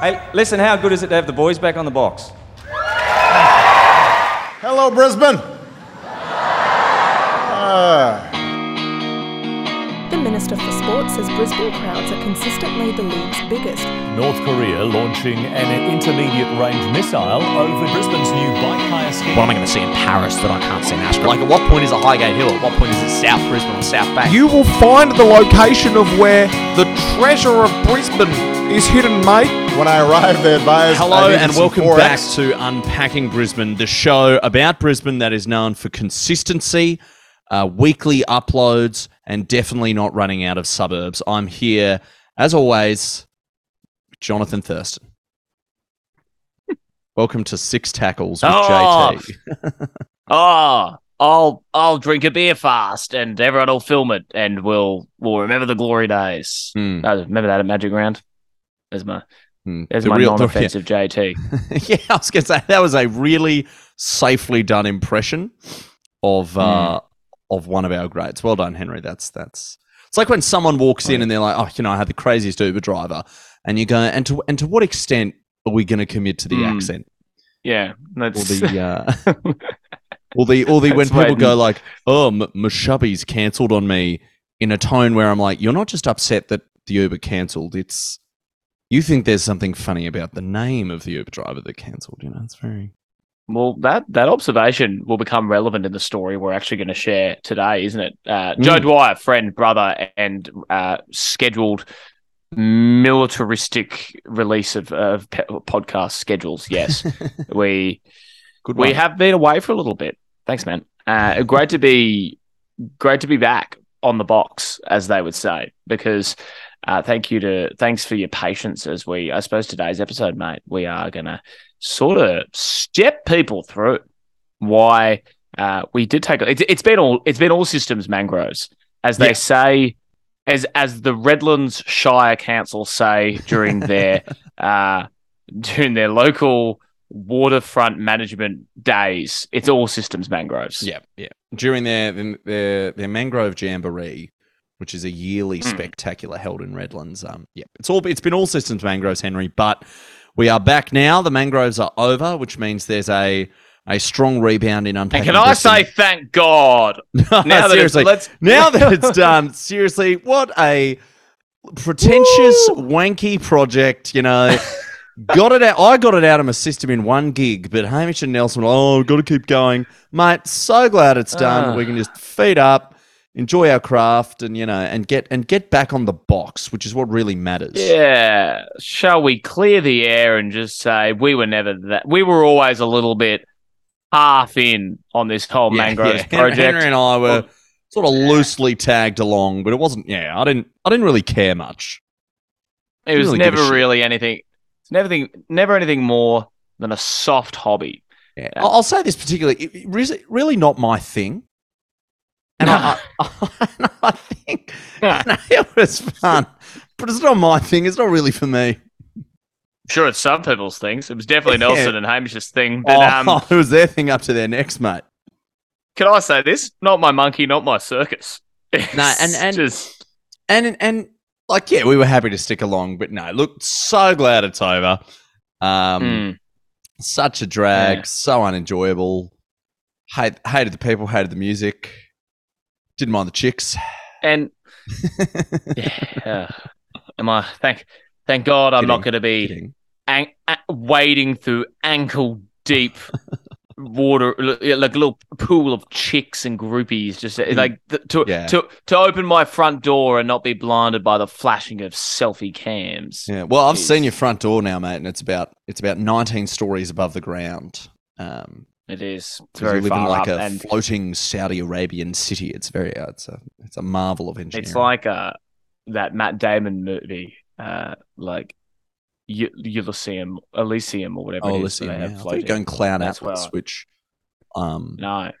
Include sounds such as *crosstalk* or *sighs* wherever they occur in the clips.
Hey, listen, how good is it to have the boys back on the box? Hello, Brisbane. Ah. The Minister for Sport says Brisbane crowds are consistently the league's biggest. North Korea launching an intermediate range missile over Brisbane's new bike hire scheme. What am I going to see in Paris that I can't see in Ashgrove? Like, at what point is it Highgate Hill? At what point is it South Brisbane or South Bank? You will find the location of where the treasure of Brisbane is hidden, mate. When I arrived, they advised. Hello I and welcome 4X. back to Unpacking Brisbane, the show about Brisbane that is known for consistency, uh, weekly uploads, and definitely not running out of suburbs. I'm here, as always, Jonathan Thurston. *laughs* welcome to Six Tackles with Oh. JT. *laughs* Oh, I'll I'll drink a beer fast, and everyone will film it, and we'll we'll remember the glory days. Hmm. Uh, remember that at Magic Round? There's my Hmm. there's The my real- non-offensive *laughs* JT. yeah, I was going to say that was a really safely done impression of uh, of one of our greats. Well done, Henry. That's that's. It's like when someone walks in and they're like, "Oh, you know, I had the craziest Uber driver," and you go, "And to and to what extent are we going to commit to the Mm. accent Yeah, or that's the uh, *laughs* or the or the when people go like, "Oh, M- Mushubbie's cancelled on me," in a tone where I'm like, "You're not just upset that the Uber cancelled; it's you think there's something funny about the name of the Uber driver that cancelled." You know, it's very well that that observation will become relevant in the story we're actually going to share today, isn't it? Uh, Mm. Joe Dwyer, friend, brother, and uh, scheduled militaristic release of, of pe- podcast schedules. Yes, *laughs* we good. we have been away for a little bit. Thanks, man. Uh, great to be great to be back on the box, as they would say. Because uh, thank you to thanks for your patience as we. I suppose today's episode, mate, we are gonna sort of step people through why uh, we did take it. It's been all it's been all systems mangroves, as they Yeah. say. As, as the Redlands Shire Council say during their *laughs* uh, during their local waterfront management days. It's all systems mangroves. Yeah, yeah. During their their their mangrove jamboree, which is a yearly Hmm. spectacular held in Redlands. Um, yeah, it's all it's been all systems mangroves, Henry. But we are back now. The mangroves are over, which means there's a a strong rebound in And can I say thank God? *laughs* now that seriously, let's now *laughs* that it's done, seriously, what a pretentious, wanky project, you know. got it out. I got it out of my system in one gig, but Hamish and Nelson oh, got to keep going. Mate, so glad it's done. Ah. we can just feed up, enjoy our craft, and, you know, and get and get back on the box, which is what really matters. yeah. Shall we clear the air and just say we were never that? We were always a little bit half in on this whole Yeah, mangroves yeah. Project. Henry and I were sort of loosely tagged along, but it wasn't. Yeah, I didn't. I didn't really care much. it was really never shit. really anything. It's never thing, never anything more than a soft hobby. Yeah. Yeah. I'll say this particularly, it- it really, really not my thing. And I, I, *laughs* I think it was fun, but it's not my thing. It's not really for me. Sure, it's some people's things. It was definitely Yeah. Nelson and Hamish's thing. But oh, um, *laughs* it was their thing up to their necks, mate. can I say this? Not my monkey, not my circus. *laughs* No, and- and- just And and like, yeah, we were happy to stick along, but no, look, so glad it's over. Um, mm, such a drag, Yeah. so unenjoyable. Hate, hated the people, hated the music. Didn't mind the chicks. and *laughs* yeah, am I? Thank, thank God, I'm not going to be Kidding. an- a- wading through ankle deep *laughs* water, like a little pool of chicks and groupies, just uh, like to. Yeah. to to open my front door and not be blinded by the flashing of selfie cams. Yeah, well, I've seen your front door now, mate, and it's about it's about 19 stories above the ground. Um, It is. It's very you live in like a and floating Saudi Arabian city. It's very uh, it's a it's a marvel of engineering. It's like uh, that Matt Damon movie, uh, like U- Elysium, Elysium, or whatever. oh, it is yeah. have I you floating. going Cloud That's Atlas, I- which um No,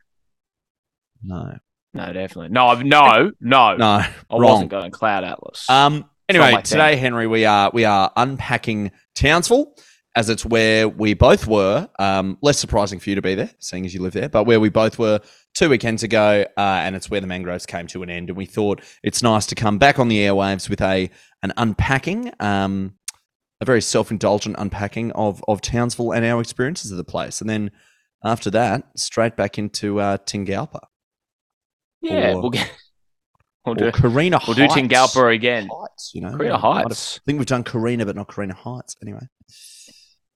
no no, definitely, no, no, no, no I wrong. wasn't going Cloud Atlas. Um. Anyway, today, thing. Henry, we are we are unpacking Townsville, as it's where we both were. Um, less surprising for you to be there, seeing as you live there, but where we both were two weekends ago, uh, and it's where the mangroves came to an end. And we thought it's nice to come back on the airwaves with a an unpacking. Um, a very self-indulgent unpacking of of Townsville and our experiences of the place, and then after that, straight back into uh, Tingalpa Yeah, Or- we'll get. We'll do, Carina we'll do Tingalpa again. Heights, you know, Carina Heights. I think we've done Carina, but not Carina Heights. Anyway,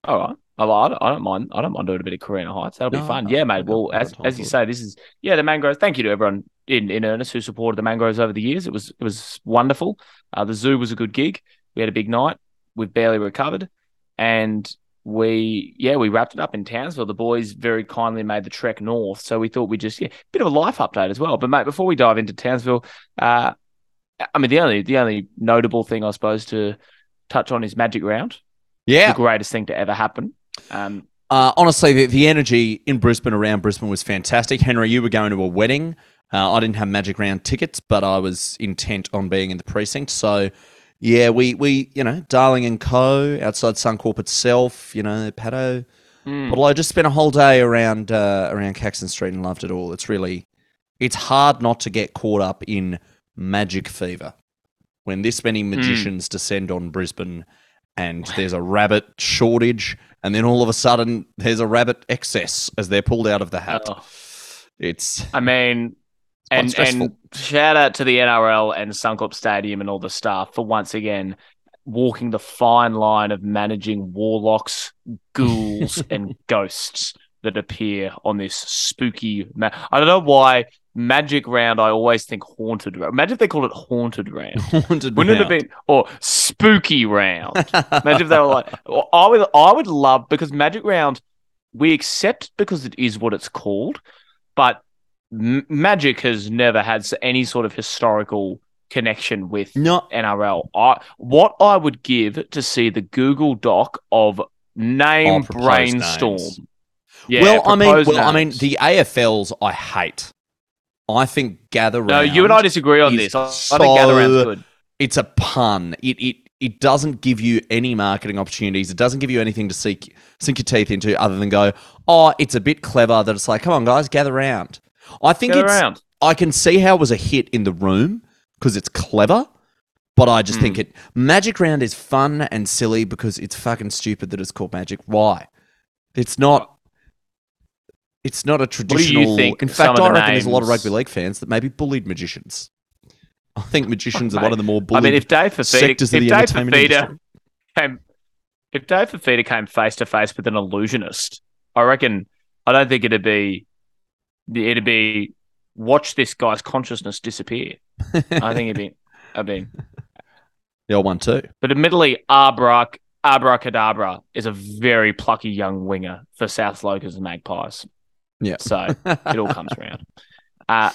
All right. I, I don't, I don't mind. I don't mind doing a bit of Carina Heights. That'll No, be fun. no, yeah, mate. Well, as as you say, this is yeah the mangroves. Thank you to everyone in in earnest who supported the mangroves over the years. It was it was wonderful. Uh, the zoo was a good gig. We had a big night. We've barely recovered, and we yeah we wrapped it up in Townsville. The boys very kindly made the trek north, so we thought we'd just yeah bit of a life update as well. But mate, before we dive into Townsville, uh, I mean the only the only notable thing I suppose to touch on is Magic Round, yeah. the greatest thing to ever happen. Um, Uh, honestly, the, the energy in Brisbane around Brisbane was fantastic. Henry, you were going to a wedding. Uh, I didn't have Magic Round tickets, but I was intent on being in the precinct. So, yeah, we we you know Darling and Co outside Suncorp itself. You know, Paddo. mm. But I just spent a whole day around uh, around Caxton Street and loved it all. It's really, it's hard not to get caught up in magic fever when this many magicians descend on Brisbane, and there's a rabbit shortage, and then all of a sudden there's a rabbit excess as they're pulled out of the hat. Oh. It's I mean, and and shout out to the NRL and Suncorp Stadium and all the staff for once again walking the fine line of managing warlocks, ghouls, *laughs* and ghosts that appear on this spooky. map. I don't know why Magic Round. I always think haunted. round. Imagine if they called it haunted round. *laughs* haunted. Wouldn't it have been or spooky round? Imagine if they were like, I would, I would love because Magic Round, we accept because it is what it's called, but M- Magic has never had any sort of historical connection with No, NRL. I what I would give to see the Google Doc of name Oh, brainstorm. names. Yeah, well, I mean, well, I mean, the AFLs I hate. I think gather Round. no, you and I disagree on this. I, I think Gather Round's so- good. it's a pun. It it it doesn't give you any marketing opportunities. It doesn't give you anything to sink sink your teeth into other than go, oh, it's a bit clever that it's like, come on, guys, gather round. I think Gather it's. Round. I can see how it was a hit in the room because it's clever, but I just Hmm. think it Magic Round is fun and silly because it's fucking stupid that it's called Magic. Why? It's not. It's not a traditional. think in fact, I reckon there's a lot of rugby league fans that maybe bullied magicians. I think magicians are Mate, one of the more bullied. *laughs* I mean, if Dave Fifita, if Dave Fifita came, if Dave Fifita came face to face with an illusionist, I reckon I don't think it'd be, it'd be watch this guy's consciousness disappear. I think it'd be, *laughs* I mean, The old one too. but admittedly, Abrac, Abracadabra is a very plucky young winger for South Locust and Magpies. Yeah. So it all comes *laughs* around. Uh,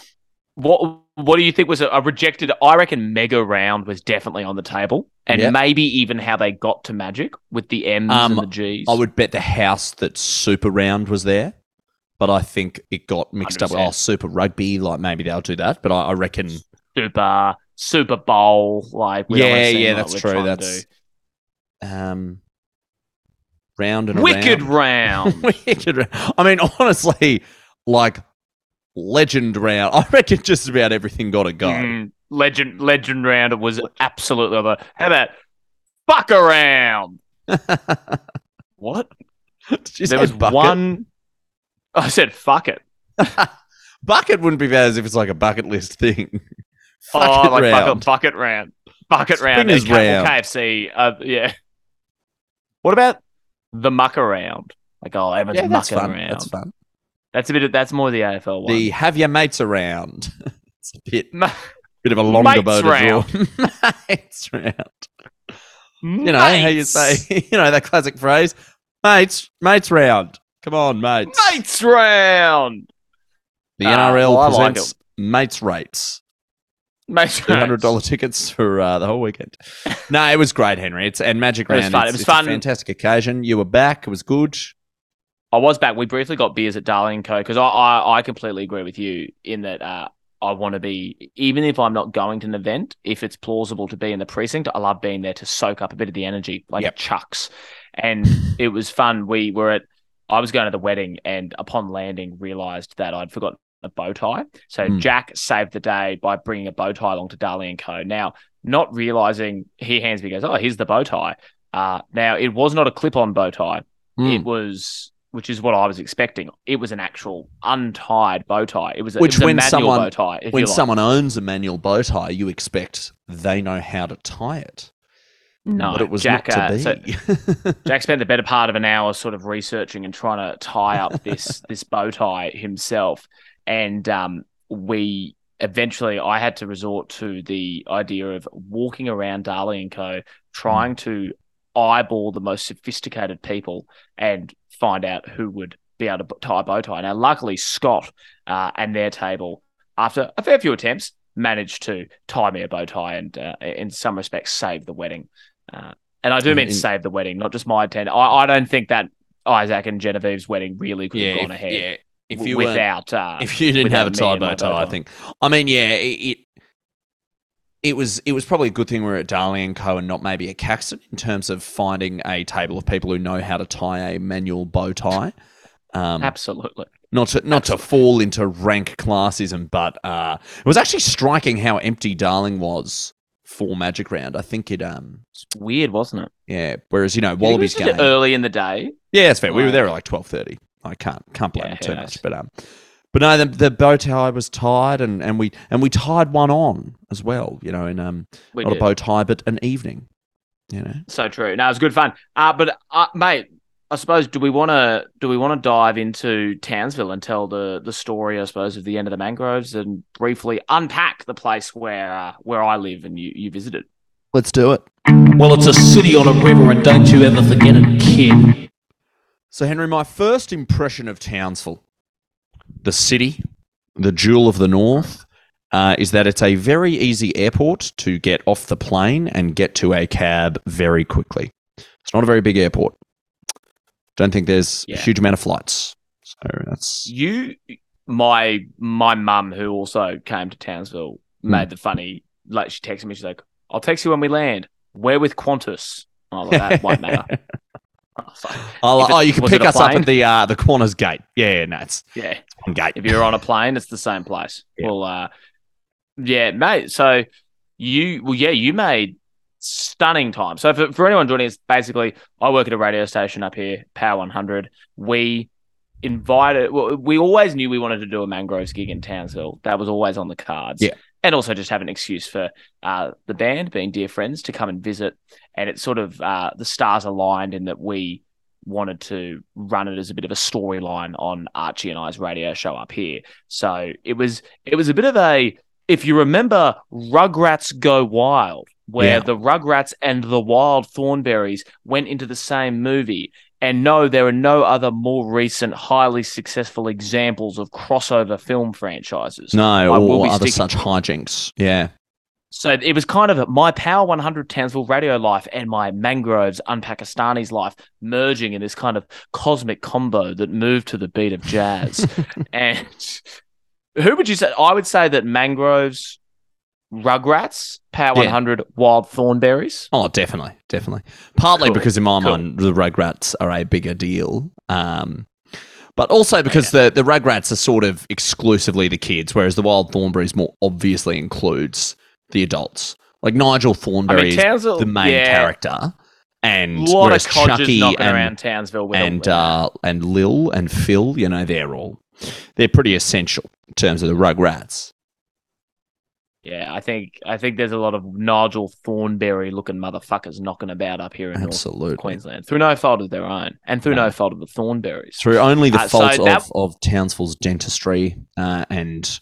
what what do you think was a, a rejected? I reckon Mega Round was definitely on the table, and Yep. maybe even how they got to Magic with the M's Um, and the G's. I would bet the house that Super Round was there, but I think it got mixed up with 100%. oh Super Rugby. Like maybe they'll do that, but I, I reckon Super Super Bowl, like we yeah, yeah, like that's true. That's um, round and. Wicked around. Round. *laughs* Wicked round. I mean, honestly, like legend round. I reckon just about everything got a go. Mm, legend Legend Round It was absolutely other. How about Fuck Around? *laughs* What? Did you there was bucket? one. I said fuck it. *laughs* bucket. Wouldn't be bad as if it's like a bucket list thing. oh, Fuck it like round. bucket bucket round, bucket round. Okay, round. KFC. Uh, yeah. What about the muck around? Like oh, everyone's Yeah, mucking fun. around. That's fun. That's a bit. Of, that's more the AFL one. The have your mates around. *laughs* it's a bit, bit of a longer Mates bow to round. *laughs* mates round. You know how you say, *laughs* you know that classic phrase, mates, mates round. Come on, mates. mates round. The Ah, NRL well, I like presents mates rates. Mates Two hundred dollar tickets for uh, the whole weekend. *laughs* no, it was great, Henry. It's and Magic It was fun. It's, It was fun. fantastic occasion. You were back. It was good. I was back. We briefly got beers at Darling Co. because I, I I completely agree with you in that uh, I want to be even if I'm not going to an event, if it's plausible to be in the precinct, I love being there to soak up a bit of the energy, like Yep. chucks. And it was fun. We were at I was going to the wedding, and upon landing, realised that I'd forgotten a bow tie. So Hmm. Jack saved the day by bringing a bow tie along to Darling and Co. Now, not realising, he hands me, goes, "Oh, here's the bow tie." Uh, now it was not a clip-on bow tie. Hmm. It was, which is what I was expecting. It was an actual untied bow tie. It was a, Which it was when manual someone- bow tie. When like. someone owns a manual bow tie, you expect they know how to tie it. no, but it was Jack, not uh, to so be. *laughs* Jack spent the better part of an hour sort of researching and trying to tie up this this bow tie himself, and um, we eventually I had to resort to the idea of walking around Darling and Co, trying to eyeball the most sophisticated people and find out who would be able to tie a bow tie. Now, luckily, Scott uh, and their table, after a fair few attempts, managed to tie me a bow tie and, uh, in some respects, save the wedding. Uh, and I do mean in- save the wedding, not just my attend. I, I don't think that Isaac and Genevieve's wedding really could have gone ahead if you without uh, if you didn't have a tie bow tie, I think. I mean, yeah, it, it it was it was probably a good thing we we're at Darling and Co and not maybe at Caxton in terms of finding a table of people who know how to tie a manual bow tie. Um, Absolutely. not to not to fall into rank classism, but uh, it was actually striking how empty Darling was for Magic Round. I think it um It's weird, wasn't it? yeah. Whereas you know Wallabies game early in the day. yeah, it's fair. We were there at like twelve thirty. I can't can't blame Yeah, it too knows? much, but um, but no, the, the bow tie was tied, and, and we and we tied one on as well. You know, in um, We not did. a bow tie, but an evening. You know, So true. No, it was good fun. Uh, but uh, mate, I suppose do we want to do we want to dive into Townsville and tell the the story, I suppose, of the end of the mangroves and briefly unpack the place where uh, where I live and you you visited. let's do it. Well, it's a city on a river, and don't you ever forget it, kid. So, Henry, my first impression of Townsville, the city, the jewel of the north, uh, is that it's a very easy airport to get off the plane and get to a cab very quickly. It's not a very big airport. Don't think there's Yeah. a huge amount of flights. So that's You, my my mum, who also came to Townsville, Hmm. made the funny. Like she texted me, she's like, "I'll text you when we land. We're with Qantas." Oh, that won't *laughs* matter. Oh. Oh, you can pick us up at the uh, the corners gate. Yeah, yeah, no, it's Yeah. one gate. If you're on a plane, it's the same place. Yeah. Well, uh, yeah, mate. So you, well, yeah, you made stunning time. So for, for anyone joining us, basically, I work at a radio station up here, Power 100. We invited, well, we always knew we wanted to do a mangroves gig in Townsville. That was always on the cards. Yeah. And also just have an excuse for uh, the band being dear friends to come and visit. And it's sort of uh, the stars aligned in that we wanted to run it as a bit of a storyline on Archie and I's radio show up here. So it was it was a bit of a if you remember Rugrats Go Wild, where Yeah. the Rugrats and the Wild Thornberrys went into the same movie. And no, there are no other more recent, highly successful examples of crossover film franchises. No, I or be other sticking- such hijinks. Yeah. So it was kind of my Power 100 Townsville radio life and my Mangroves Unpakistani's life merging in this kind of cosmic combo that moved to the beat of jazz. *laughs* and who would you say? I would say that Mangroves, Rugrats, Power Yeah. 100, Wild Thornberrys. Oh, definitely, definitely. Partly Cool, because in my cool. mind the Rugrats are a bigger deal, um, but also because the the Rugrats are sort of exclusively the kids, whereas the Wild Thornberries more obviously includes the adults. Like Nigel Thornberry is Townsville- the main yeah. character, and A lot whereas of Chuckie knocking and around Townsville with and uh, and Lil and Phil, you know, they're all they're pretty essential in terms of the Rugrats. Yeah, I think I think there's a lot of Nigel Thornberry looking motherfuckers knocking about up here in North Queensland through no fault of their own and through No. no fault of the Thornberries. through only the Uh, so fault that- of, of Townsville's dentistry uh, and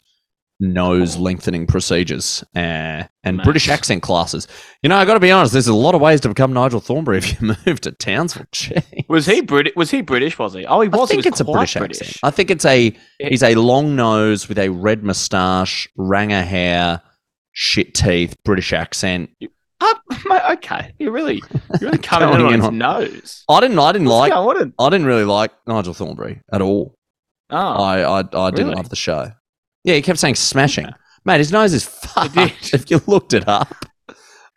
nose lengthening procedures uh, and Mate. British accent classes. You know, I got to be honest. There's a lot of ways to become Nigel Thornberry if you *laughs* move to Townsville. Jeez. Was he British? Was he British? Was he? Oh, he I was. he think was it's a quite British, accent. I think it's a he's a long nose with a red moustache, ranger hair, shit teeth, British accent. *laughs* Mate, okay, you really, you really coming in on his on- nose. I didn't. I didn't What's like. I didn't really like Nigel Thornberry at all. Oh, I I, I didn't really? love the show. Yeah, he kept saying smashing. Mate, his nose is *laughs* fucked. If you looked it up,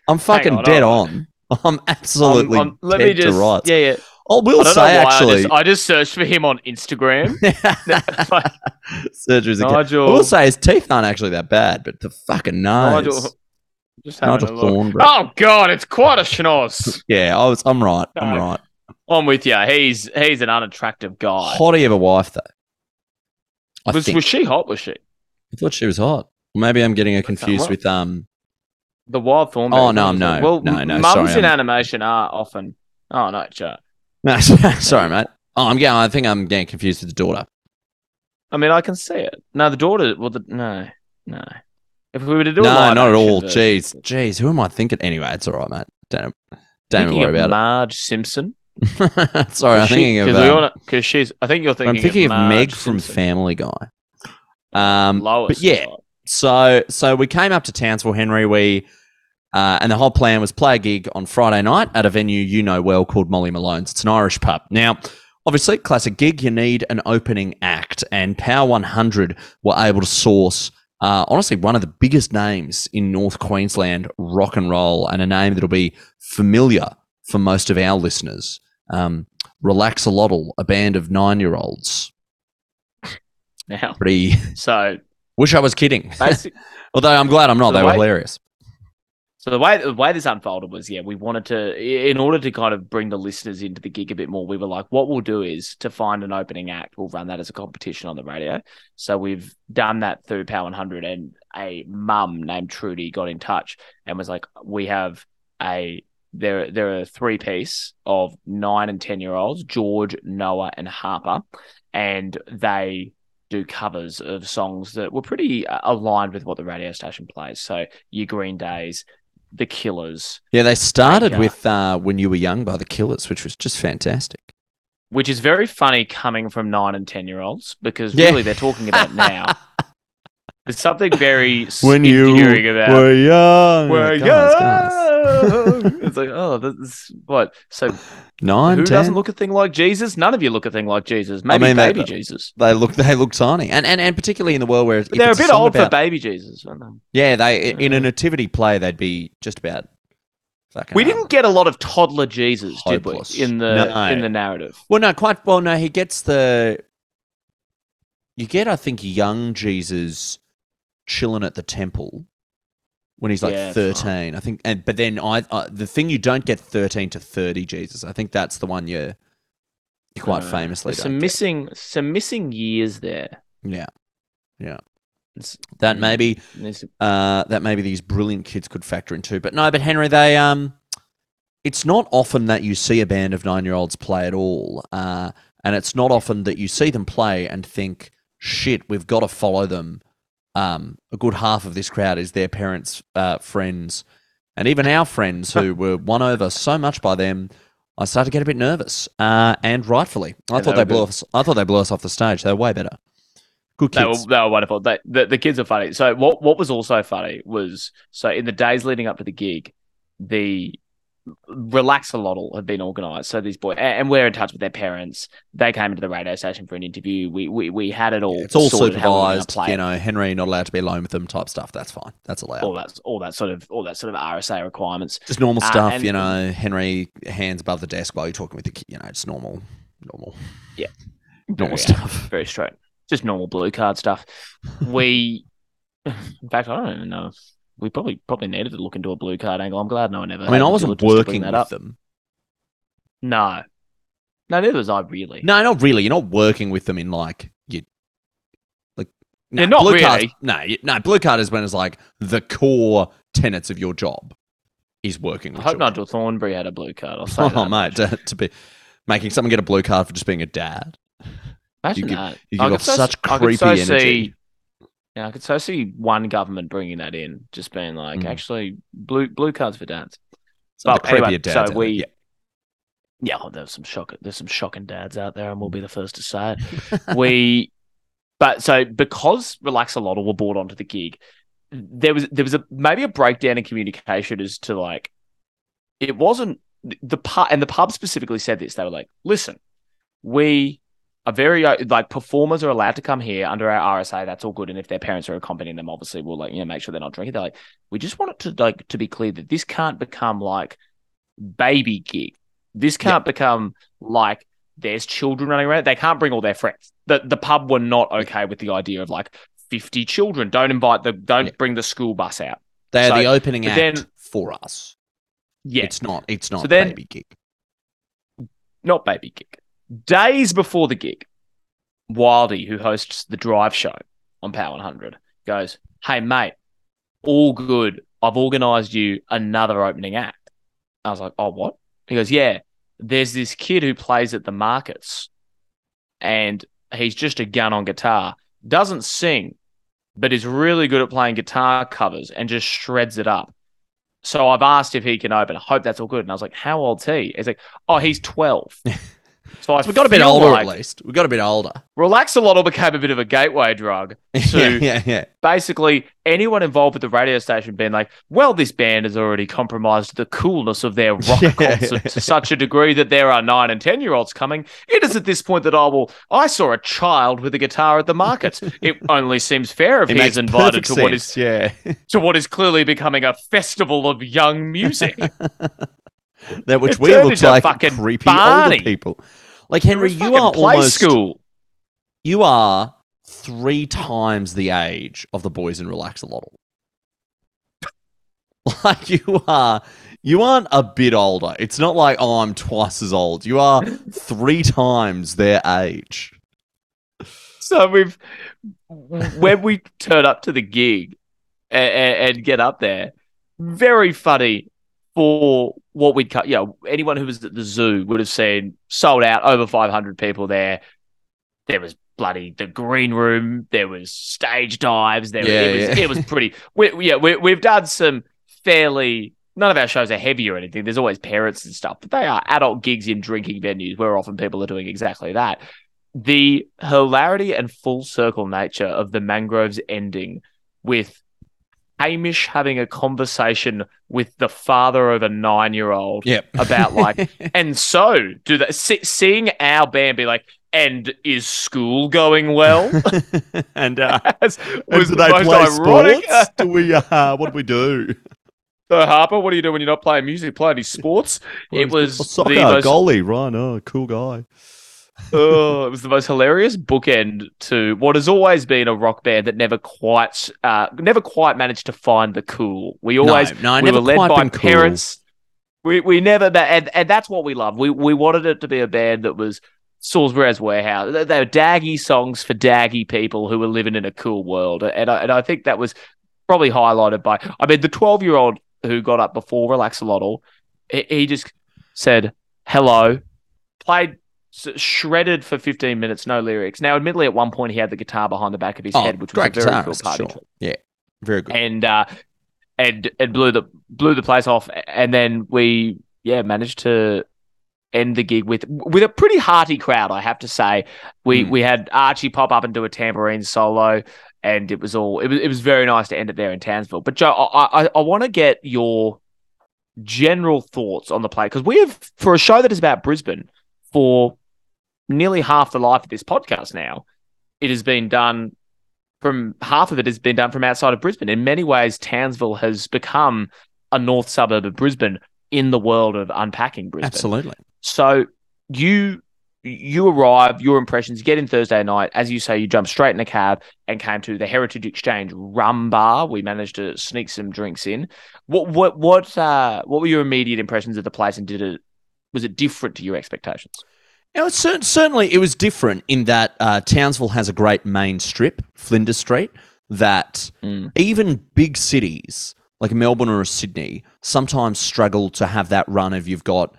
I'm fucking on, dead hold on. I'm absolutely Um, um, let me just, yeah, yeah. I will I don't say know why. actually, I, just, I just searched for him on Instagram. *laughs* surgery's a Nigel- I will say his teeth aren't actually that bad, but the fucking nose. Nigel, Just having Nigel a look. Thornberry. Oh God, it's quite a schnoz. *laughs* Yeah, I was. I'm right. I'm right. I'm with you. He's he's an unattractive guy. Hottie of a wife though. I was think. was she hot? Was she I thought she was hot. Maybe I'm getting her confused with um. the wild thorn? Oh, no, no, Well, no, no, Mums sorry, in I'm- animation are often. Oh no, sure. No, *laughs* sorry, mate. Oh, I'm getting. I think I'm getting confused with the daughter. I mean, I can see it. No, the daughter. Well, the, no, no. If we were to do no, not at all. Jeez, jeez. Who am I thinking? Anyway, it's all right, mate. Don't don't worry of about Marge Simpson. *laughs* sorry, I'm She- thinking of. 'cause we um, she's. I think you're thinking. I'm thinking of, Marge Meg from Family Guy. Um, Lois. but yeah, so so we came up to Townsville, Henry. We uh, and the whole plan was play a gig on Friday night at a venue you know well called Molly Malone's. It's an Irish pub. Now, obviously, classic gig. You need an opening act, and Power 100 were able to source. Uh, honestly, one of the biggest names in North Queensland rock and roll, and a name that'll be familiar for most of our listeners. Um, Relaxolotl, a band of nine-year-olds. Now, Pretty. so *laughs* Wish I was kidding. *laughs* Although I'm glad I'm not. The They were hilarious. So the way the way this unfolded was, yeah, we wanted to, in order to kind of bring the listeners into the gig a bit more, we were like, what we'll do is to find an opening act, we'll run that as a competition on the radio. So we've done that through Power 100, and a mum named Trudy got in touch and was like, we have a there there are three piece of nine and ten year olds, George, Noah, and Harper, and they do covers of songs that were pretty uh, aligned with what the radio station plays. So your Green Days, the Killers, Yeah, they started Like, uh, with uh, "When You Were Young" by the Killers, which was just fantastic. which is very funny coming from nine and ten year olds because Yeah. really they're talking about now. *laughs* There's something very *laughs* When you about were young, We're young. it's like, oh, this is what? So Nine, who 10? doesn't look a thing like Jesus? None of you look a thing like Jesus. Maybe mean, they- baby Jesus. They look, they look tiny, and and, and particularly in the world where they're a bit song old about- for baby Jesus. aren't they? Yeah, they in a nativity play, they'd be just about. We didn't get a lot of toddler Jesus, did we? In the No. in the narrative. Well, no, quite. Well, no, he gets the. You get, I think, young Jesus chilling at the temple when he's like Yeah, that's thirteen. I think, and but then I, uh, the thing you don't get thirteen to thirty Jesus. I think that's the one you, you quite Uh, famously some get. missing some missing years there. Yeah, yeah. It's- That Mm. maybe uh, that maybe these brilliant kids could factor into. But no, but Henry, they um, it's not often that you see a band of nine year olds play at all, uh, and it's not often that you see them play and think, shit, we've got to follow them. Um, a good half of this crowd is their parents, uh, friends, and even our friends who *laughs* were won over so much by them. I started to get a bit nervous, uh, and rightfully. I Yeah, thought they they blew good. us. I thought they blew us off the stage. They were way better. Good They were, kids. they were wonderful. They, the, the kids are funny. So what what was also funny was so in the days leading up to the gig, the Relaxolotl have been organised. So these boys, and we're in touch with their parents. They came into the radio station for an interview. We we, we had it all. It's all sorted how we were gonna supervised. You know, Henry not allowed to be alone with them type stuff. That's fine. That's allowed. all that all that sort of all that sort of RSA requirements. just normal Uh, stuff. and- you know, Henry hands above the desk while you're talking with the kid. You know, it's normal, normal, Yeah. normal Very, uh, stuff. *laughs* very straight. Just normal blue card stuff. We, *laughs* in fact, I don't even know. if- We probably probably needed to look into a blue card angle. I'm glad no one ever. I mean, I wasn't diligence to bring working that with up. them. No, no, neither was I really. No, not really. You're not working with them in like you, like. No, not blue card- really. no, you- no. Blue card is when it's like the core tenets of your job is working. I hope. Nigel Thornberry had a blue card. I'll say *laughs* Oh, that mate, to, to be making someone get a blue card for just being a dad. Imagine you give- that. you I give could off so- such I could so creepy energy. See, yeah, I could so see one government bringing that in, just being like, Mm. actually, blue blue cards for dads. Some But anyway, dads so out we- Yeah. Yeah, oh, there's some shock. There's some shocking dads out there, and we'll be the first to say it. *laughs* we, but so because Relaxolotl were brought onto the gig, there was there was a maybe a breakdown in communication as to like, it wasn't the pub and the pub specifically said this. They were like, listen, we are very uh, like performers are allowed to come here under our RSA. That's all good, and if their parents are accompanying them, obviously we'll like you know make sure they're not drinking. They're like, we just want it to like to be clear that this can't become like baby gig. This can't become like there's children running around. They can't bring all their friends. The the pub were not okay with the idea of like 50 children. Don't invite the don't Yeah. bring the school bus out. They're So- the opening act then- for us. Yeah, It's not. It's not So then- baby gig. not baby gig. Days before the gig, Wildy, who hosts the drive show on Power 100, goes, Hey, mate, all good. I've organized you another opening act. I was like, Oh, what? He goes, Yeah, there's this kid who plays at the markets and he's just a gun on guitar, doesn't sing, but is really good at playing guitar covers and just shreds it up. So I've asked if he can open. I hope that's all good. And I was like, How old's he? He's like, Oh, he's 12. *laughs* So So we got a bit older like at least. We got a bit older. Relaxolotl became a bit of a gateway drug *laughs* to yeah, yeah, yeah. basically anyone involved with the radio station being like, well, this band has already compromised the coolness of their rock *laughs* Yeah. concert to such a degree that there are nine and ten year olds coming. It is at this point that I will. I saw a child with a guitar at the market. *laughs* it only seems fair if It he is invited to perfect what is yeah. to what is clearly becoming a festival of young music. That which we look like fucking creepy Barney. older people. Like Henry, you are almost school. you are three times the age of the boys in Relaxolotl. *laughs* Like you are you aren't a bit older. It's not like, oh, I'm twice as old. You are three times their age. So we've when we turn up to the gig and, and get up there, very funny for what we'd cut. you know, anyone who was at the zoo would have seen sold out over 500 people there. There was bloody the green room. There was stage dives. There Yeah, it, was, yeah. it was pretty. We, yeah, we, we've done some fairly. None of our shows are heavy or anything. There's always parents and stuff, but they are adult gigs in drinking venues where often people are doing exactly that the hilarity and full circle nature of the mangroves ending with Hamish having a conversation with the father of a nine year old Yep. *laughs* about like, *laughs* and so do that. See, seeing our band be like, and is school going well? *laughs* and uh, As- and was do the they play ironic. sports? do we uh, what do we do? So Harper, what do you do when you're not playing music? Play any sports? it was soccer the most goalie, right? Oh, cool guy. Oh, it was the most hilarious bookend to what has always been a rock band that never quite, uh, never quite managed to find the cool. We always, no, I we never were led by been cool. parents. We we never, and and that's what we love. We we wanted it to be a band that was Salisbury's Warehouse. They, they were daggy songs for daggy people who were living in a cool world, and I, and I think that was probably highlighted by. I mean, the twelve year old who got up before Relaxolotl, he, he just said hello, played shredded for 15 minutes, no lyrics. Now, admittedly, at one point he had the guitar behind the back of his Oh, head, which was a very cool guitarist, party sure. trick. Yeah, very good. and uh, and and blew the blew the place off. And then we yeah managed to end the gig with with a pretty hearty crowd, I have to say. We Mm. we had Archie pop up and do a tambourine solo. And it was all it was. It was very nice to end it there in Townsville. But Joe, I I, I want to get your general thoughts on the play because we have for a show that is about Brisbane for nearly half the life of this podcast now. It has been done from half of it has been done from outside of Brisbane. In many ways, Townsville has become a north suburb of Brisbane in the world of unpacking Brisbane. Absolutely. So you you arrive, your impressions, get in Thursday night. As you say, you jump straight in a cab and came to the Heritage Exchange Rum Bar. We managed to sneak some drinks in. What what what uh, what were your immediate impressions of the place, and did it was it different to your expectations? You know, certainly it was different in that uh, Townsville has a great main strip, Flinders Street, that Mm. even big cities like Melbourne or Sydney sometimes struggle to have that run of you've got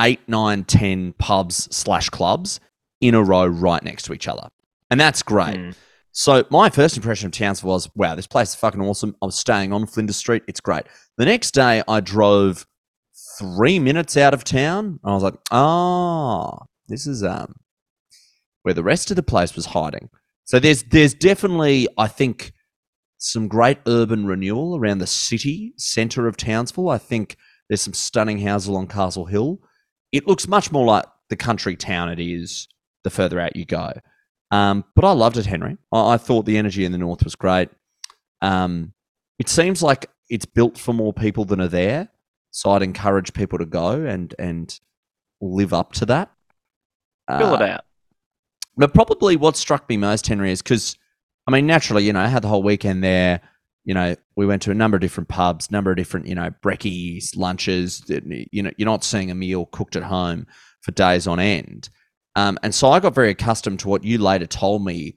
eight, nine, ten pubs slash clubs in a row right next to each other. And that's great. Mm. So my first impression of Townsville was, wow, this place is fucking awesome. I was staying on Flinders Street. It's great. The next day I drove three minutes out of town. I was like, ah, this is um where the rest of the place was hiding. So there's there's definitely, I think, some great urban renewal around the city centre of Townsville. I think there's some stunning houses along Castle Hill. It looks much more like the country town it is the further out you go. Um, but I loved it, Henry. I, I thought the energy in the north was great. Um, it seems like it's built for more people than are there, so I'd encourage people to go and and live up to that. Fill Uh, it out. but probably what struck me most, Henry, is because, I mean, naturally, you know, I had the whole weekend there. you know, we went to a number of different pubs, number of different, you know, brekkies, lunches. You know, you're not seeing a meal cooked at home for days on end. Um, and so I got very accustomed to what you later told me.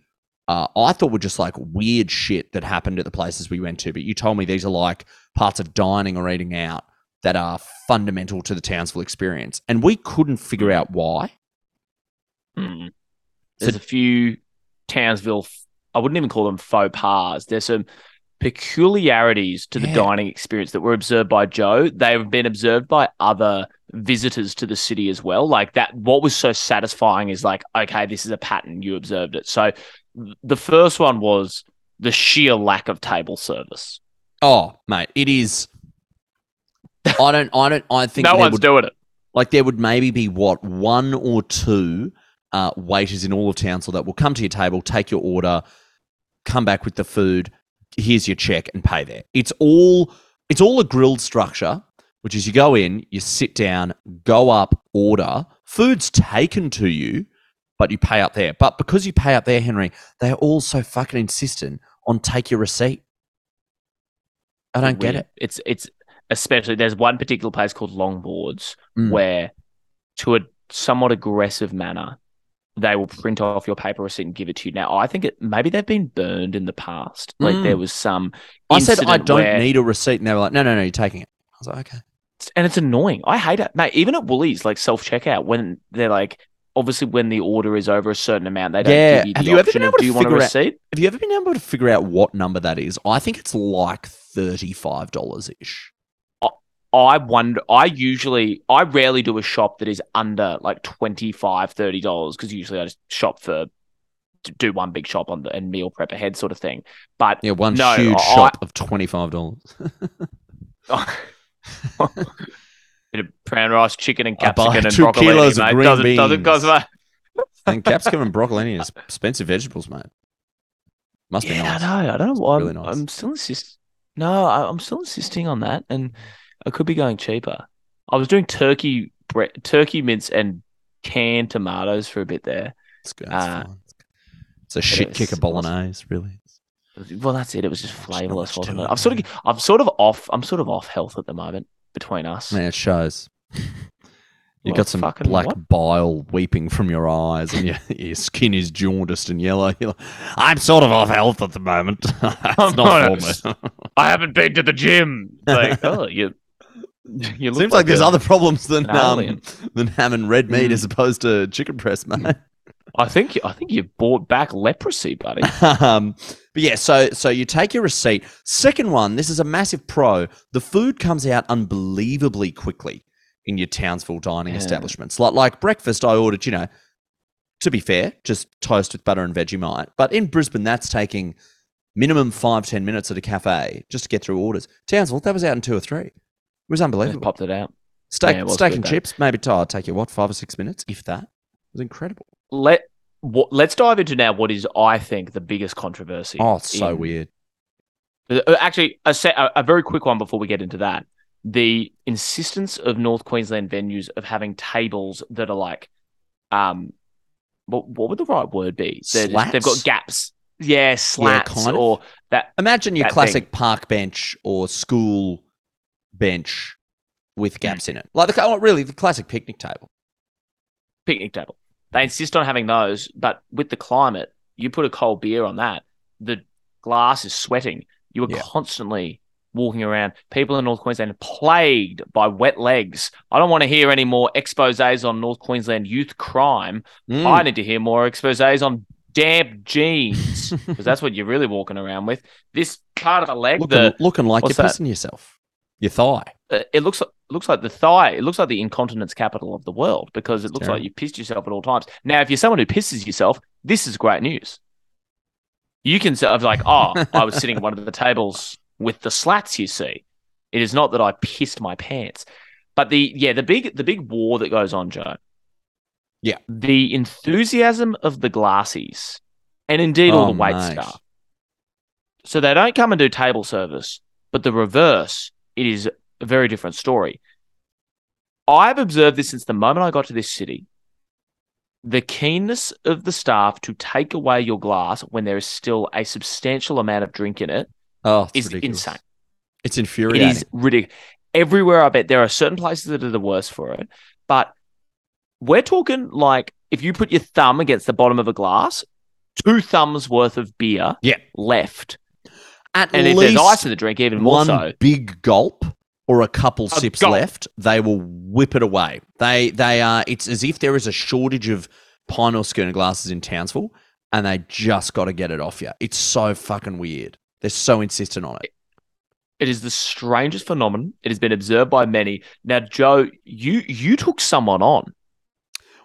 Uh, I thought were just like weird shit that happened at the places we went to, but you told me these are like parts of dining or eating out that are fundamental to the Townsville experience, and we couldn't figure out why. Mm. There's a few Townsville. I wouldn't even call them faux pas. There's some peculiarities to the Yeah. dining experience that were observed by Joe. They've been observed by other visitors to the city as well. Like that, what was so satisfying is like, okay, this is a pattern. You observed it. So the first one was the sheer lack of table service. Oh, mate, it is. *laughs* I don't. I don't. I think no one's would, doing it. like there would maybe be what one or two uh, waiters in all of Townsville that will come to your table, take your order, come back with the food. Here's your check and pay there. It's all. It's all a grilled structure, which is you go in, you sit down, go up, order. Food's taken to you, but you pay up there. But because you pay up there, Henry, they're all so fucking insistent on take your receipt. I don't get it. It's it's especially there's one particular place called Longboards Mm. where, to a somewhat aggressive manner, they will print off your paper receipt and give it to you. Now, I think it maybe they've been burned in the past. Like Mm. there was some. I said I don't where- need a receipt, and they were like, "No, no, no, you're taking it." I was like, "Okay." and it's annoying. I hate it, mate. Even at Woolies, like self checkout, when they're like, obviously, when the order is over a certain amount, they don't Yeah. give you Have you ever option of do you want a figure out- receipt? Have you ever been able to figure out what number that is? I think it's like thirty-five dollars ish. I wonder. I usually, I rarely do a shop that is under like 25 dollars because usually I just shop for do one big shop on the and meal prep ahead sort of thing. But Yeah, one No, huge I- shop of twenty-five dollars. *laughs* bit of brown rice, chicken, and capsicum and two broccoli. kilos of mate. green doesn't, doesn't beans. cost much. and capsicum and broccoli is expensive vegetables, mate. Must be Yeah, nice. I know. I don't know why. Really I'm, nice. I'm still insist. No, I, I'm still insisting on that, and I could be going cheaper. I was doing turkey, bre- turkey mince, and canned tomatoes for a bit there. It's good. Uh. It's a shit kick of bolognese, really. Well, that's it. It was just not flavorless, wasn't it, it? I'm sort of, I'm sort of off. I'm sort of off health at the moment between us. Man, it shows. *laughs* You've Well, got some black what? bile weeping from your eyes, and your, *laughs* your skin is jaundiced and yellow. Like, I'm sort of off health at the moment. *laughs* it's not for me. I haven't been to the gym. Like, oh, you. *laughs* You Seems like, there's a- other problems than an um, than having red meat Mm. as opposed to chicken breast, mate. *laughs* I think I think you've brought back leprosy, buddy. *laughs* um, but yeah, so so you take your receipt. Second one, this is a massive pro. The food comes out unbelievably quickly in your Townsville dining Yeah. establishments. Like like breakfast, I ordered, you know, to be fair, just toast with butter and Vegemite. But in Brisbane, that's taking minimum five ten minutes at a cafe just to get through orders. Townsville, that was out in two or three. It was Just unbelievable. popped it out. Steak, Yeah, it steak and chips, maybe it'd take you what five or six minutes, if that. It was incredible. Let what, let's dive into now what is I think the biggest controversy. Oh, it's so in- weird. Uh, Actually, a, se- a, a very quick one before we get into that. The insistence of North Queensland venues of having tables that are like, um, what, what would the right word be? Just- they've got gaps. Yeah, slats of. or that. Imagine your that classic thing. park bench or school bench Hmm. with gaps in it. Like the oh, really the classic picnic table. picnic table. They insist on having those, but with the climate, you put a cold beer on that, the glass is sweating. You are Yeah. constantly walking around. People in North Queensland are plagued by wet legs. I don't want to hear any more exposés on North Queensland youth crime. Mm. I need to hear more exposés on damp jeans *laughs* because that's what you're really walking around with. This part of the leg, looking, the looking like you're that? pissing yourself. Your thigh. uh, it looks looks like the thigh. It looks like the incontinence capital of the world because it looks terrible. like you pissed yourself at all times. Now, if you're someone who pisses yourself, this is great news. You can say, "I was like, oh, I was sitting at one of the tables with the slats." You see, it is not that I pissed my pants, but the yeah, the big the big war that goes on, Joe. Yeah. the enthusiasm of the glassies, and indeed all Oh, the wait mate. staff. So they don't come and do table service, but the reverse, it is a very different story. I've observed this since the moment I got to this city. The keenness of the staff to take away your glass when there is still a substantial amount of drink in it Oh, is ridiculous. insane. It's infuriating. It is ridiculous. Everywhere I bet there are certain places that are the worst for it, but we're talking like if you put your thumb against the bottom of a glass, two thumbs worth of beer Yeah. left. At And if least there's ice in the drink, even more one so. big gulp or a couple sips gulp. left, they will whip it away. They they are. It's as if there is a shortage of pine or schooner glasses in Townsville, and they just got to get it off you. It's so fucking weird. They're so insistent on it. It is the strangest phenomenon. It has been observed by many. Now, Joe, you you took someone on.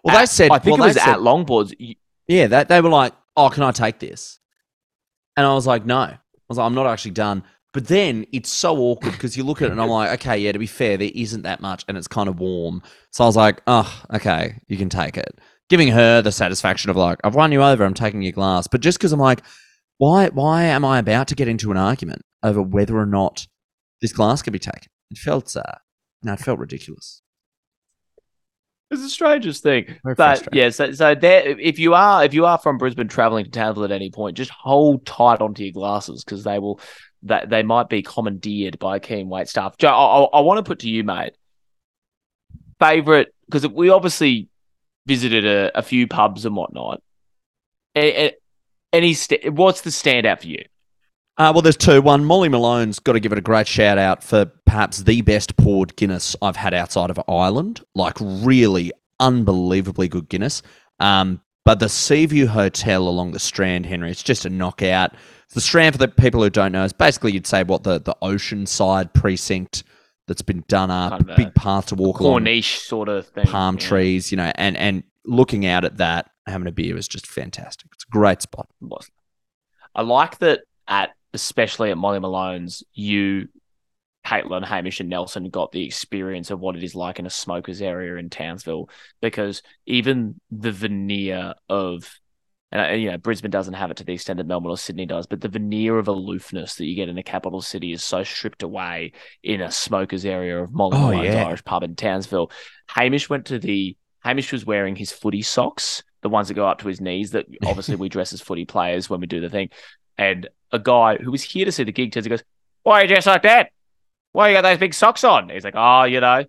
Well, they said. I think well, it was said- at Longboards. Yeah, that they were like, "Oh, can I take this?" And I was like, "No." Was like, "I'm not actually done." But then it's so awkward because you look at it and I'm like, "Okay, yeah, to be fair, there isn't that much, and it's kind of warm." So I was like, "Oh, okay, you can take it." Giving her the satisfaction of like, "I've won you over. I'm taking your glass." But just because I'm like, "Why? Why am I about to get into an argument over whether or not this glass can be taken?" It felt, uh, no, it felt ridiculous. It's the strangest thing. Very but yeah, so, so there, if you are if you are from Brisbane traveling to Townsville at any point, just hold tight onto your glasses because they will that they might be commandeered by keen wait staff. Joe, I, I, I want to put to you, mate. Favorite because we obviously visited a, a few pubs and whatnot. A- a- Any st- what's the standout for you? Uh, well, there's two. One, Molly Malone's got to give it a great shout out for perhaps the best poured Guinness I've had outside of Ireland. Like, really unbelievably good Guinness. Um, but the Seaview Hotel along the Strand, Henry, it's just a knockout. The Strand, for the people who don't know, is basically you'd say what the, the oceanside precinct that's been done up, Kind of big path to walk along, Corniche sort of thing. palm yeah. trees, you know, and, and looking out at that, having a beer is just fantastic. It's a great spot. I like that at especially at Molly Malone's, you, Caitlin, Hamish, and Nelson got the experience of what it is like in a smokers area in Townsville because even the veneer of and uh, you know Brisbane doesn't have it to the extent that Melbourne or Sydney does, but the veneer of aloofness that you get in a capital city is so stripped away in a smokers area of Molly Oh, Malone's yeah. Irish pub in Townsville. Hamish went to the Hamish was wearing his footy socks, the ones that go up to his knees. That obviously we dress as footy players when we do the thing. And a guy who was here to see the gig turns and goes, "Why are you dressed like that? Why you got those big socks on?" He's like, "Oh, you know."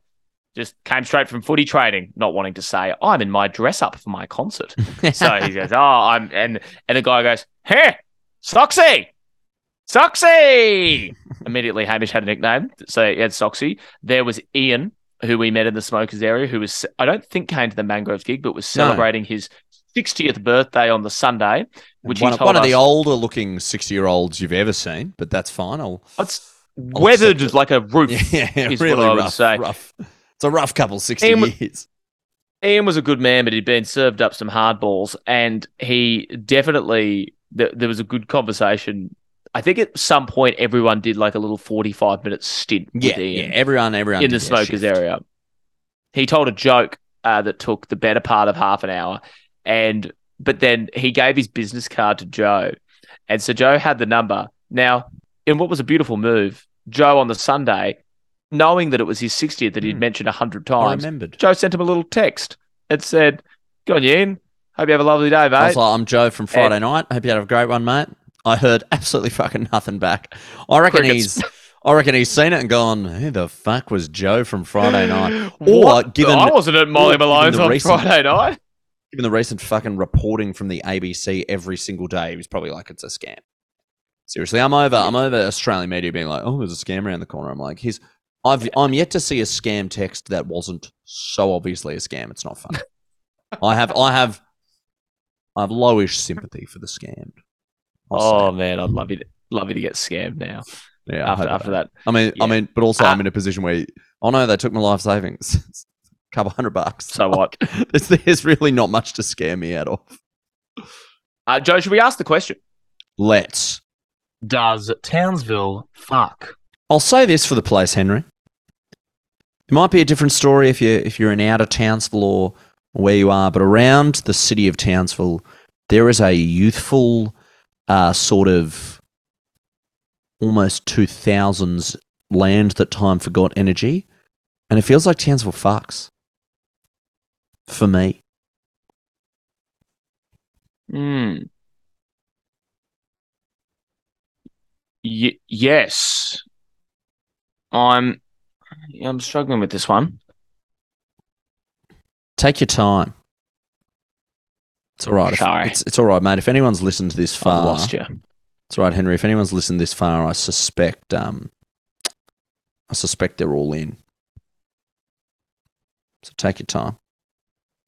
Just came straight from footy training, not wanting to say I'm in my dress up for my concert. *laughs* so he goes, "Oh, I'm," and and the guy goes, "Hey, Soxy, Soxy!" *laughs* Immediately, Hamish had a nickname, so he had Soxy. There was Ian, who we met in the smokers area, who was I don't think came to the Mangroves gig, but was No. celebrating his 60th birthday on the Sunday, which one, told one of the older looking 60 year olds you've ever seen, but that's fine. I'll, it's weathered it. like a roof. *laughs* yeah, is really what I would rough, say. rough. It's a rough couple 60 Ian years. Ian was a good man, but he'd been served up some hardballs, and he definitely th- there was a good conversation. I think at some point everyone did like a little forty-five minute stint with Yeah, Ian yeah, everyone, everyone in the smokers area. He told a joke uh, that took the better part of half an hour, and but then he gave his business card to Joe, and so Joe had the number. Now, in what was a beautiful move, Joe on the Sunday, knowing that it was his 60th that he'd Hmm. mentioned a hundred I times, remembered. Joe sent him a little text and said, Go on Ian. Hope you have a lovely day, mate. I was like, I'm Joe from Friday night. Hope you had a great one, mate. I heard *laughs* absolutely fucking nothing back. I reckon Crickets. he's. I reckon he's seen it and gone, who the fuck was Joe from Friday night? *laughs* Or What? given, I wasn't at Molly Malone's on recent- Friday night. Given the recent fucking reporting from the ABC every single day, he was probably like, it's a scam. Seriously, I'm over. I'm over Australian media being like, "Oh, there's a scam around the corner." I'm like, "He's." I've. I'm yet to see a scam text that wasn't so obviously a scam. It's not funny. *laughs* I have. I have. I have lowish sympathy for the scammed. I'll Oh man, I'd love you to love you to get scammed now. yeah. After after that. I mean, I mean, but also Ah. I'm in a position where, oh no, they took my life savings. *laughs* It's a couple hundred bucks. So what? *laughs* There's, there's really not much to scare me out of. Uh, Joe, should we ask the question? Let's. Does Townsville fuck? I'll say this for the place, Henry. It might be a different story if you if you're in outer Townsville or where you are, but around the city of Townsville, there is a youthful uh, sort of almost two thousands land that time forgot energy, and it feels like Townsville fucks. For me, Hmm. Y- yes. I'm. I'm struggling with this one. Take your time. It's all right. If- Sorry. It's, it's all right, mate. If anyone's listened to this I've far, lost you. it's all right, Henry. If anyone's listened this far, I suspect, um, I suspect they're all in. So take your time.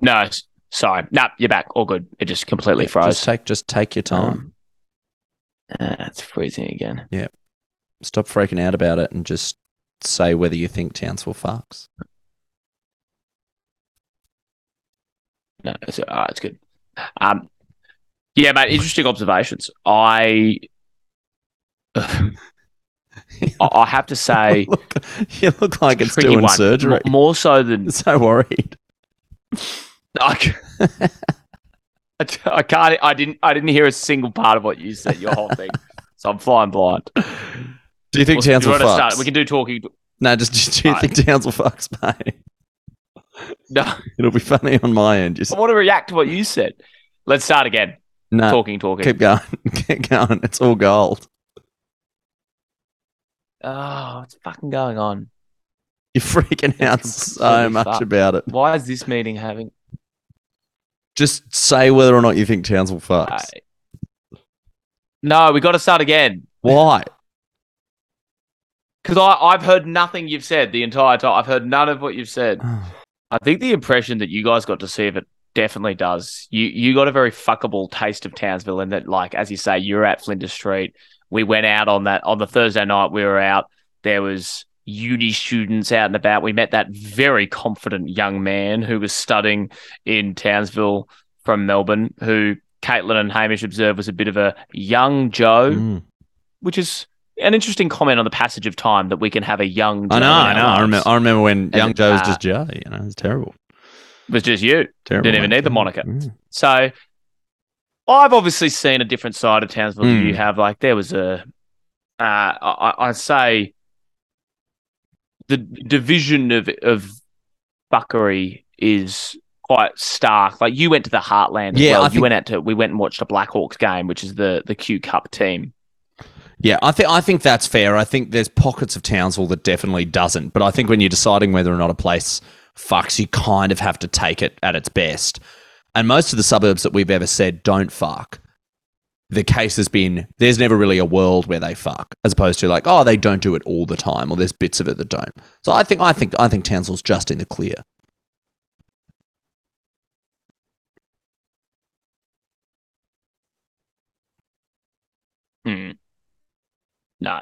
No, sorry. No, you're back. All good. It just completely Yeah, froze. Just take, just take your time. Um, uh, it's freezing again. Yeah. Stop freaking out about it and just say whether you think Townsville fucks. No, it's, uh, it's good. Um, yeah, mate. Interesting observations. I, *laughs* I have to say, look, you look like it's tricky doing one. surgery. More so than *laughs* so worried. I, c- *laughs* I can't. I didn't. I didn't hear a single part of what you said. Your whole thing. So I'm flying blind. Do you think Well, Townsville fucks? start? We can do talking. No, just, just do you Alright. think Townsville fucks, mate? No, It'll be funny on my end. Just I want to react to what you said. Let's start again. no, talking, talking. keep going, *laughs* keep going. It's all gold. Oh, what's fucking going on? You're freaking out so much fucked. about it. Why is this meeting having? Just say whether or not you think Townsville fucks. No, we got to start again Why? because I've heard nothing you've said the entire time. I've heard none of what you've said. *sighs* I think the impression that you guys got to see of it definitely does. You you got a very fuckable taste of Townsville in that, like as you say, you're at Flinders Street. We went out on that on the Thursday night. We were out. There was uni students out and about. We met that very confident young man who was studying in Townsville from Melbourne, who Caitlin and Hamish observed was a bit of a young Joe, Mm. which is an interesting comment on the passage of time that we can have a young. Joe I know, I know. I remember, I remember when young Joe was uh, just Joe. You know, it's terrible. It was just you. Terrible. Didn't even need the moniker. So I've obviously seen a different side of Townsville than Mm. you have. Like there was a, uh, I, I'd say the division of of fuckery is quite stark. Like you went to the Heartland as Yeah, well. I you think- went out to we went and watched a Blackhawks game, which is the the Q Cup team. Yeah, I think I think that's fair. I think there's pockets of Townsville that definitely doesn't, but I think when you're deciding whether or not a place fucks, you kind of have to take it at its best. And most of the suburbs that we've ever said don't fuck, the case has been there's never really a world where they fuck, as opposed to like oh they don't do it all the time, or there's bits of it that don't. So I think I think I think Townsville's just in the clear. Hmm. No.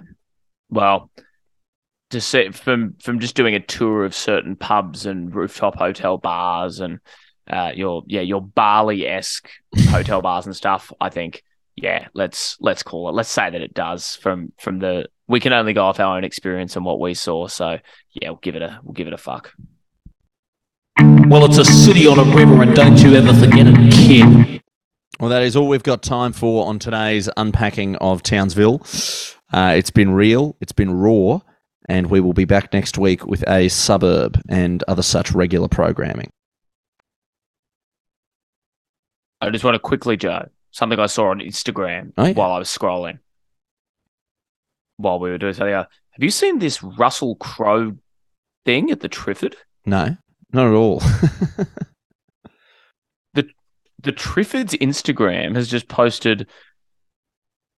Well, to see from from just doing a tour of certain pubs and rooftop hotel bars and uh, your yeah your Bali esque hotel bars and stuff, I think yeah let's let's call it let's say that it does from from the we can only go off our own experience and what we saw. So yeah, we'll give it a we'll give it a fuck. Well, it's a city on a river, and don't you ever forget it, kid. Well, that is all we've got time for on today's unpacking of Townsville. Uh, it's been real, it's been raw, and we will be back next week with a suburb and other such regular programming. I just want to quickly, Joe, something I saw on Instagram Oh, yeah. while I was scrolling while we were doing something. else. Have you seen this Russell Crowe thing at the Triffid? No, not at all. *laughs* the Triffid's Instagram has just posted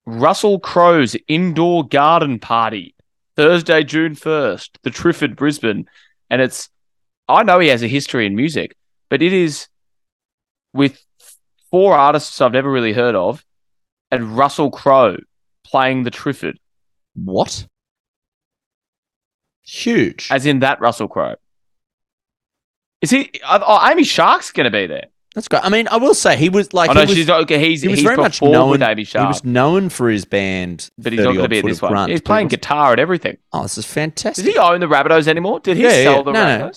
Russell Crowe's indoor garden party Thursday, June 1st, the Triffid, Brisbane. And it's, I know he has a history in music, but it is with four artists I've never really heard of and Russell Crowe playing the Triffid. what? Huge. as in that Russell Crowe. Is he? Oh, Amy Shark's going to be there. That's great. I mean, I will say he was like oh he no, was, she's okay. He's he was he's very much known. with Amy He was known for his band, but he's not going to be at this one. He's playing was- guitar and everything. Oh, this is Does fantastic. he own the Rabbitohs anymore? Did he Yeah, sell yeah. the No, no.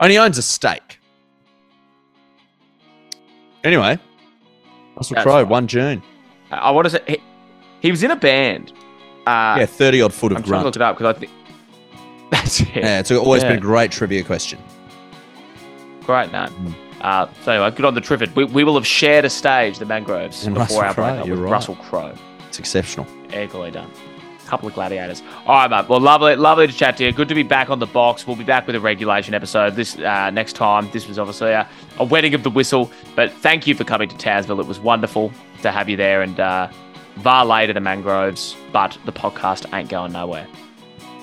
And he owns a stake. Anyway, Russell Crowe. 1 June. I- I want to say he, he was in a band. Uh, yeah, 30 odd foot of I'm trying to look it up because I think *laughs* that's it. Yeah, it's always been a great trivia question. Great name. Mm. Uh, so anyway, good on the Triffid. We, we will have shared a stage, the Mangroves, And before Russell our Crowe, breakup with right. Russell Crowe. It's exceptional. Equally done. Couple of gladiators. All right, mate. Well, lovely, lovely to chat to you. Good to be back on the box. We'll be back with a regulation episode this uh, next time. This was obviously a, a wedding of the whistle, but thank you for coming to Townsville. It was wonderful to have you there, and uh, var later the mangroves, but the podcast ain't going nowhere.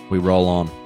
We roll on.